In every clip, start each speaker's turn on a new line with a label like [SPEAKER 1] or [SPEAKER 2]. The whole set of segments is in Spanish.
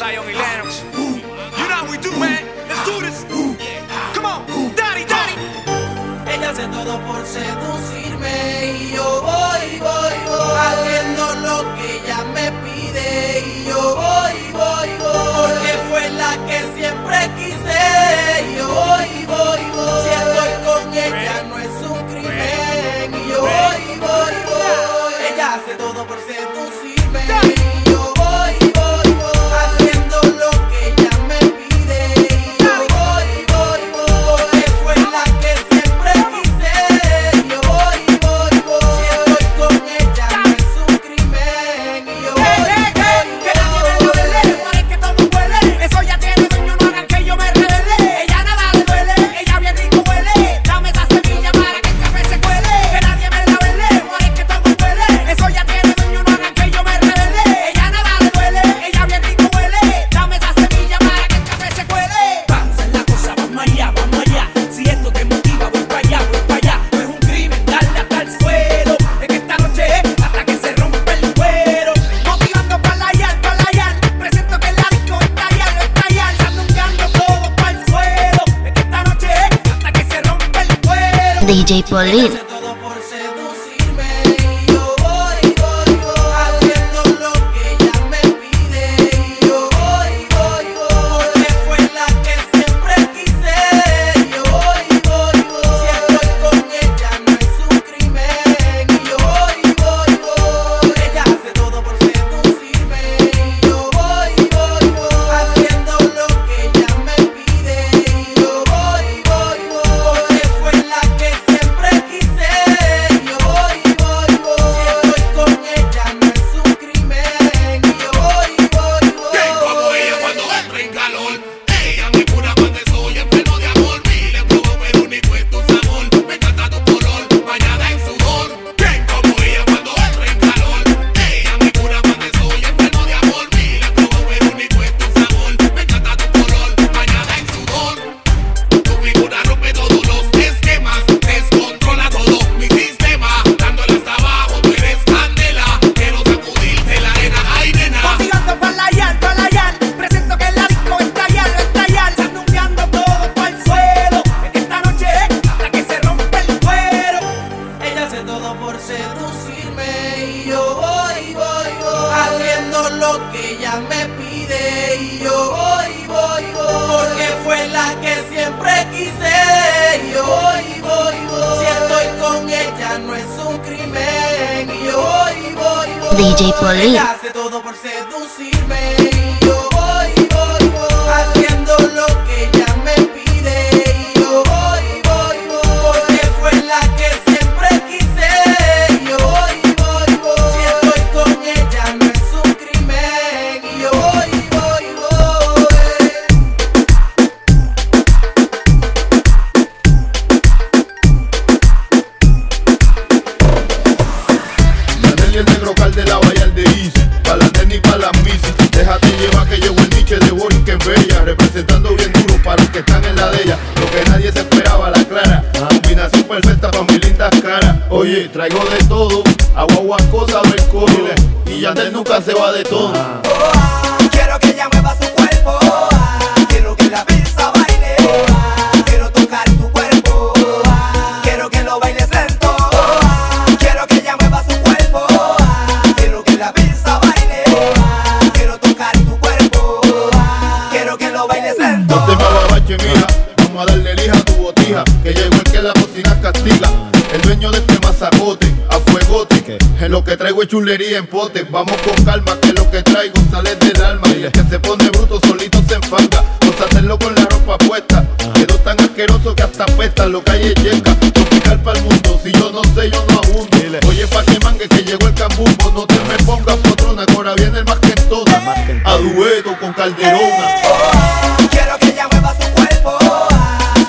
[SPEAKER 1] Zion y Lennox. You know how we do, man. Let's do this. Come on, daddy, daddy.
[SPEAKER 2] Ella hace todo por seducirme y yo voy, voy, voy. Haciendo lo que ella me pide y yo voy, voy, voy. Porque fue la que siempre quise y yo voy, voy, voy. Si estoy con ella no es un crimen y yo voy, voy, voy. Ella hace todo por seducirme.
[SPEAKER 3] chulería en potes, vamos con calma, que lo que traigo sale del alma. Y el que se pone bruto solito se enfada, los hacerlo con la ropa puesta. Quedó tan asqueroso que hasta pesta lo que hay es yeca. Tropical el mundo, si yo no sé, yo no abundo. Oye, pa' que mangue que llegó el cambumbo, no te me pongas potrona, que ahora viene el más que toda. A dueto con Calderona.
[SPEAKER 2] Oh, quiero que ella mueva su cuerpo,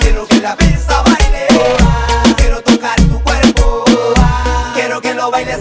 [SPEAKER 2] quiero que la pizza baile, quiero tocar tu cuerpo, quiero que lo bailes.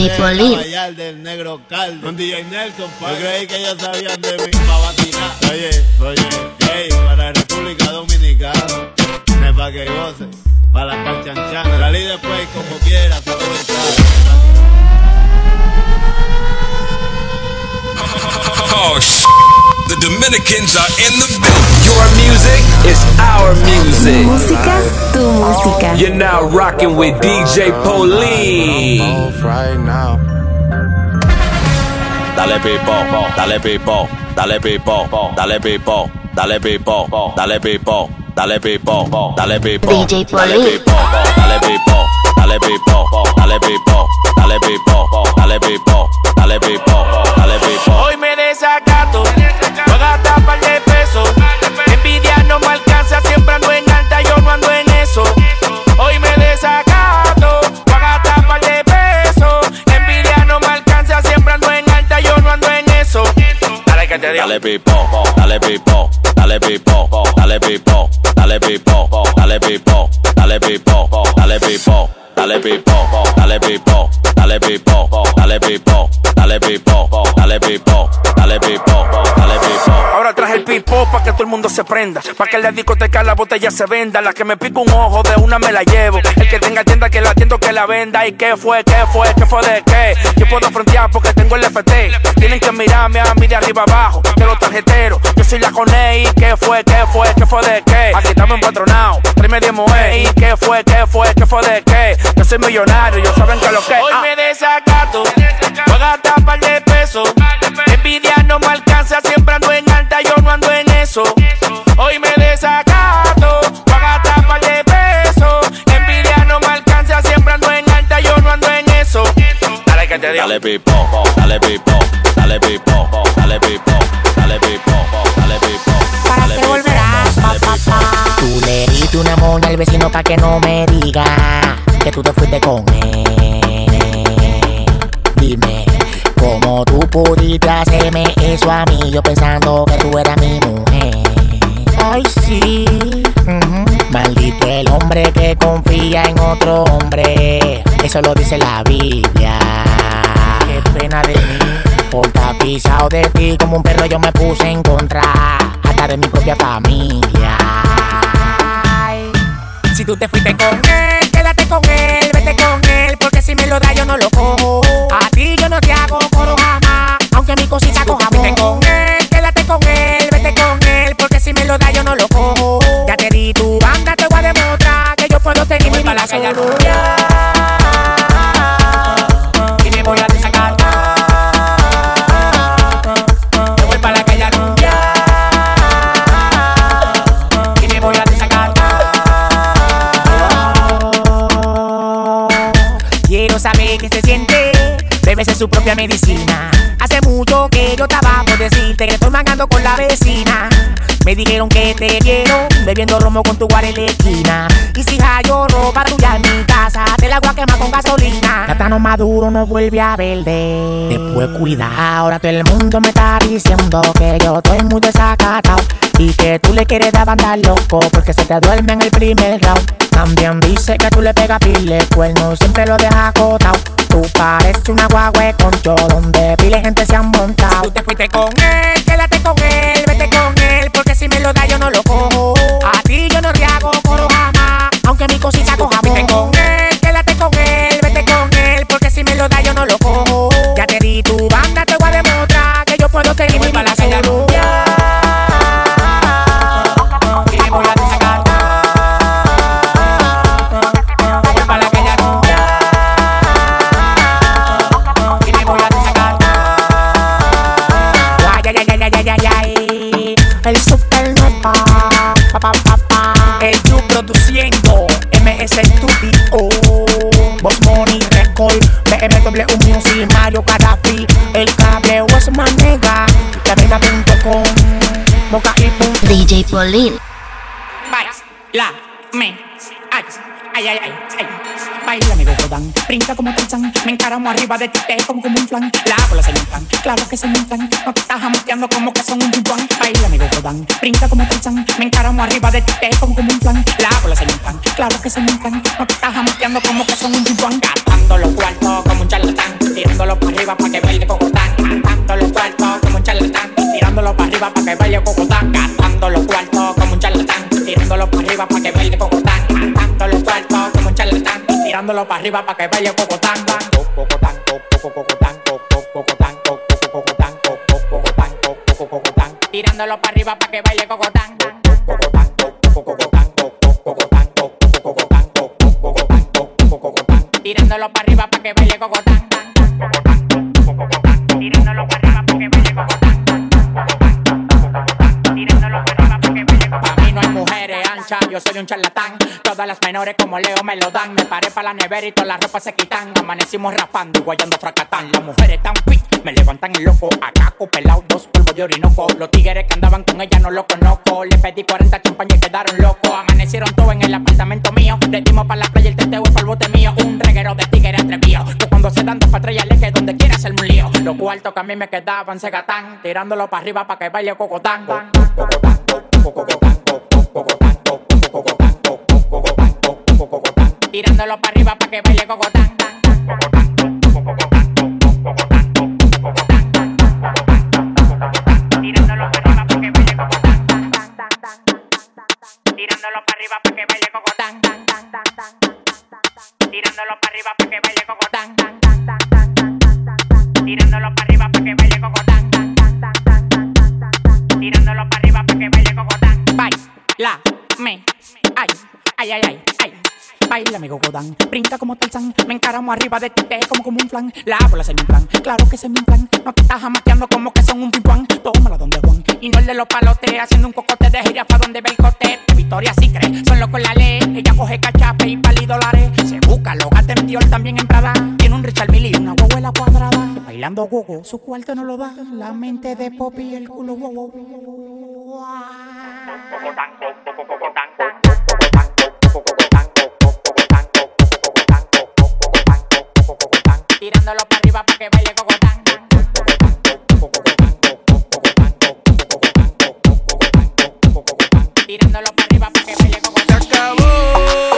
[SPEAKER 4] DJ Polín.
[SPEAKER 5] Del negro caldo. Con DJ Nelson, Yo creí que ellos sabían de mí pa' vacilar. Oye, oye, hey, para República Dominicana. Es pa' que goce, para las canchanchanas. Salí después como quiera, solo
[SPEAKER 6] Oh, sh- the Dominicans are in the building.
[SPEAKER 7] Your music is our music.
[SPEAKER 4] Música, tu música.
[SPEAKER 7] You're now rocking with DJ Pauline.
[SPEAKER 8] Dale pipo, dale pipo, dale pipo, dale pipo, dale pipo, dale pipo, dale pipo, dale pipo,
[SPEAKER 4] DJ
[SPEAKER 8] dale
[SPEAKER 4] Pauline.
[SPEAKER 8] pipo, dale pipo, dale pipo, dale pipo, dale pipo, dale pipo, dale pipo, dale pipo.
[SPEAKER 9] Hoy me desacato, Dale
[SPEAKER 8] pipo, dale pipo, dale pipo, dale pipo, dale pipo, dale pipo, dale pipo, dale pipo, dale pipo, dale pipo, dale pipo, dale pipo, dale pipo, pipo
[SPEAKER 9] pa' que todo el mundo se prenda. Pa' que la discoteca la botella se venda. La que me pica un ojo de una me la llevo. El que tenga tienda que la atiendo que la venda. ¿Y qué fue? ¿Qué fue? ¿Qué fue de qué? Yo puedo frontear porque tengo el FT. Tienen que mirarme a mí de arriba abajo. De los tarjeteros. Yo soy la Coney. ¿Y qué fue? ¿Qué fue? ¿Qué fue de qué? Aquí estamos empatronados. Tráeme de moe. ¿Y qué fue? ¿Qué fue? ¿Qué fue de qué? Yo soy millonario. Yo saben que lo que Hoy me desacato. Voy a gastar par de pesos. Envidia no me alcanza. Siempre ando en alta. Yo no ando en eso. Hoy me desacato. Voy a gastar par de pesos. Envidia no me alcanza. Siempre ando en alta. Yo no ando en eso. Dale que te digo.
[SPEAKER 8] Dale pipo, dale pipo, dale pipo, dale pipo, dale pipo, dale pipo.
[SPEAKER 10] ¿Para
[SPEAKER 8] dale
[SPEAKER 10] qué
[SPEAKER 8] pipo,
[SPEAKER 10] volverás,
[SPEAKER 8] dale
[SPEAKER 10] papá?
[SPEAKER 8] pipo.
[SPEAKER 10] Tú le diste una moña al vecino pa' que no me diga que tú te fuiste con él. Dime, ¿cómo tú pudiste hacerme eso a mí? Yo pensando que tú eras mi mujer. Ay, sí. Ujú. Maldito el hombre que confía en otro hombre. Eso lo dice la Biblia. Qué pena de mí. Por tapizado de ti como un perro yo me puse en contra. Hasta de mi propia familia. Ay. Si tú te fuiste con él, medicina. Hace mucho que yo estaba por decirte que estoy mangando con la vecina. Me dijeron que te vieron bebiendo romo con tu guar en la esquina. Y si hallo ropa tuya en mi casa, te la voy a quemar con gasolina. Plátano maduro no vuelve a verde. Después cuidado, ahora todo el mundo me está diciendo que yo estoy muy desacatado. Y que tú le quieres dar andar loco porque se te duerme en el primer round. También dice que tú le pegas pile cuerno, siempre lo dejas acotado. Tú pareces una guagua con yo donde pile gente se han montado. Tú te fuiste con él, quédate con él, vete con él, porque si me lo da yo no lo cojo. A ti yo no te hago coro jamás, aunque mi cosita coja Vete con él, quédate con él, vete con él, porque si me lo da yo no lo cojo. Ya te di tu banda, te voy a demostrar que yo puedo tener mi vida solo. El supernova. Pa, pa, pa, pa. El You produciendo. MS Studio. Boss Money Record. BMW Music. Mario Carafi. El cable was manega. Cabina.com. Moca y pum.
[SPEAKER 4] DJ Polín.
[SPEAKER 10] Baila,
[SPEAKER 11] como Tarzán Me encaramo arriba de ti, te como como un flan. La bola se me claro que se me No te estás jamoteando como que son un pimpán Baila mi godán, brinca como Tarzán Me encaramo arriba de ti, te como como un flan. La bola se me claro que se me No te estás jamoteando como que son un pimpán Gastando los cuartos como un charlatán. Tirándolo para arriba pa' que baile cocotán Gastando los cuartos como un charlatán. Tirándolo para arriba pa' que baile cocotán Gastando los cuartos Tirándolo para arriba pa' que baile cocotán Cocotán, cocotán, cocotán, cocotán, cocotán, cocotán Tirándolo para arriba pa' que baile cocotán Tirándolo para arriba pa' que baile yo soy un charlatán. Todas las menores como Leo me lo dan. Me paré pa' la nevera y todas las ropas se quitan. Amanecimos rapando y guayando fracatán. Las mujeres tan fit, me levantan el loco. Acá pelado, dos polvos de orinoco. Los tigres que andaban con ella no los conozco. Le pedí 40 champañas y quedaron locos. Amanecieron todos en el apartamento mío. Le dimos pa' la playa el teteo y el bote mío. Un reguero de tigres atrevido. Que cuando se dan dos patrullas le que donde quiera hacerme un lío. Los cuartos que a mí me quedaban se gatán Tirándolo para arriba pa' que baile cocotán Cocotán, cocotán, cocotán, Tirándolo para arriba pa' que baile cocotán Tirándolo para arriba pa' que baile cocotán Tirándolo para arriba pa' que baile cocotán Tirándolo para arriba pa' que baile cocotán Tirándolo para arriba pa' que baile cocotán Tirándolo para arriba pa' que baile cocotán Baila, me, ay, ay, ay, ay Baila mi godán, brinca como Tarzán Me encaramo arriba de ti, te como como un flan La bola se me inflan, claro que se me inflan No te estás jamateando como que son un pimpán Tómala donde Juan, y no el de los palotes Haciendo un cocote de jirafa donde ve el cote Victoria sí cree, son locos la ley Ella coge cachape y pali dólares Se busca, lo gata en Dior, también en Prada Tiene un Richard Mille y una guaguela cuadrada Bailando gogo, su cuarto no lo da La mente de Poppy el culo wow, wow. Tirándolo para arriba pa' que baile cocotán. Tirándolo para arriba pa' que baile cocotán.
[SPEAKER 12] Se acabó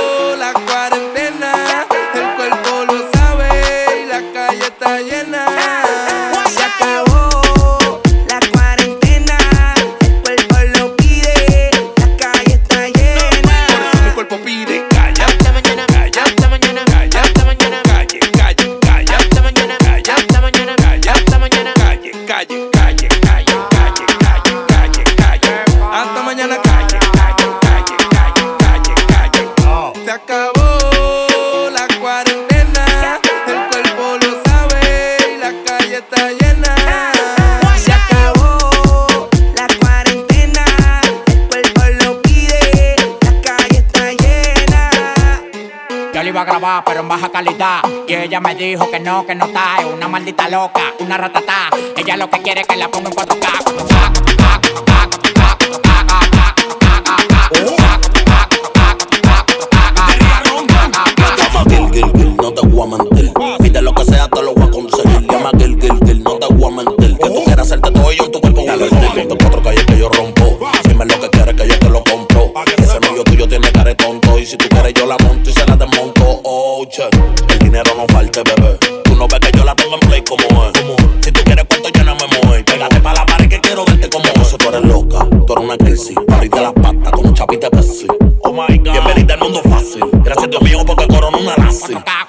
[SPEAKER 11] Yo iba a grabar, pero en baja calidad. Y ella me dijo que no, que no está. Es una maldita loca, una ratatá. Ella lo que quiere es que la ponga en 4K. k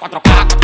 [SPEAKER 11] 4K.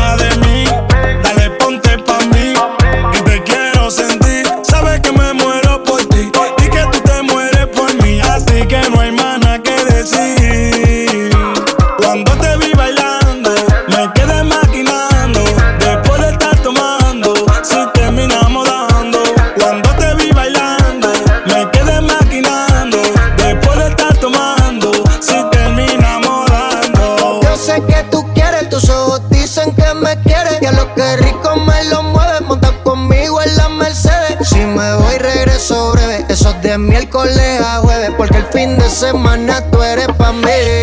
[SPEAKER 13] semana tú eres pa' mí.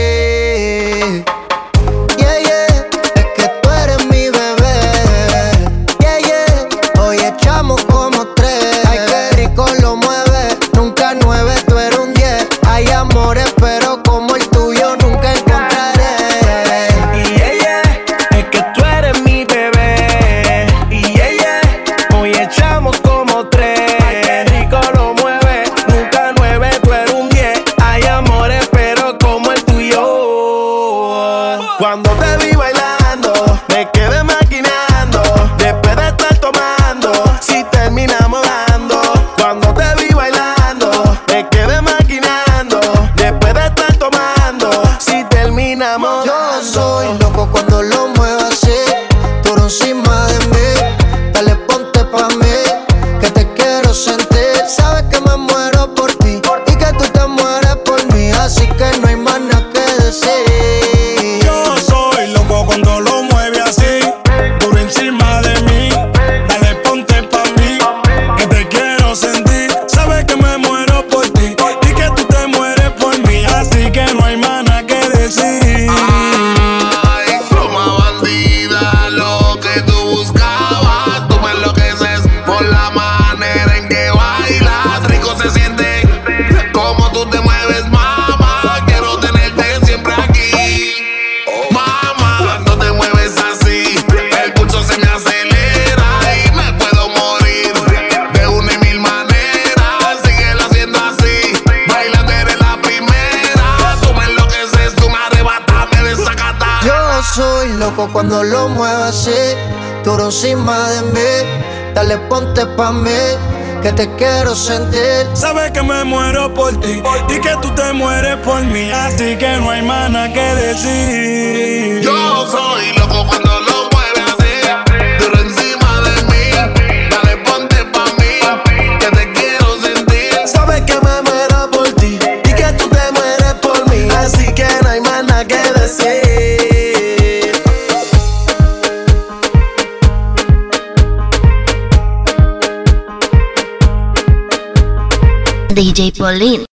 [SPEAKER 13] ponte pa' mí, que te quiero sentir. Sabes que me muero por ti y que tú te mueres por mí, así que no hay nada que decir.
[SPEAKER 14] Yo soy
[SPEAKER 4] DJ Pauline.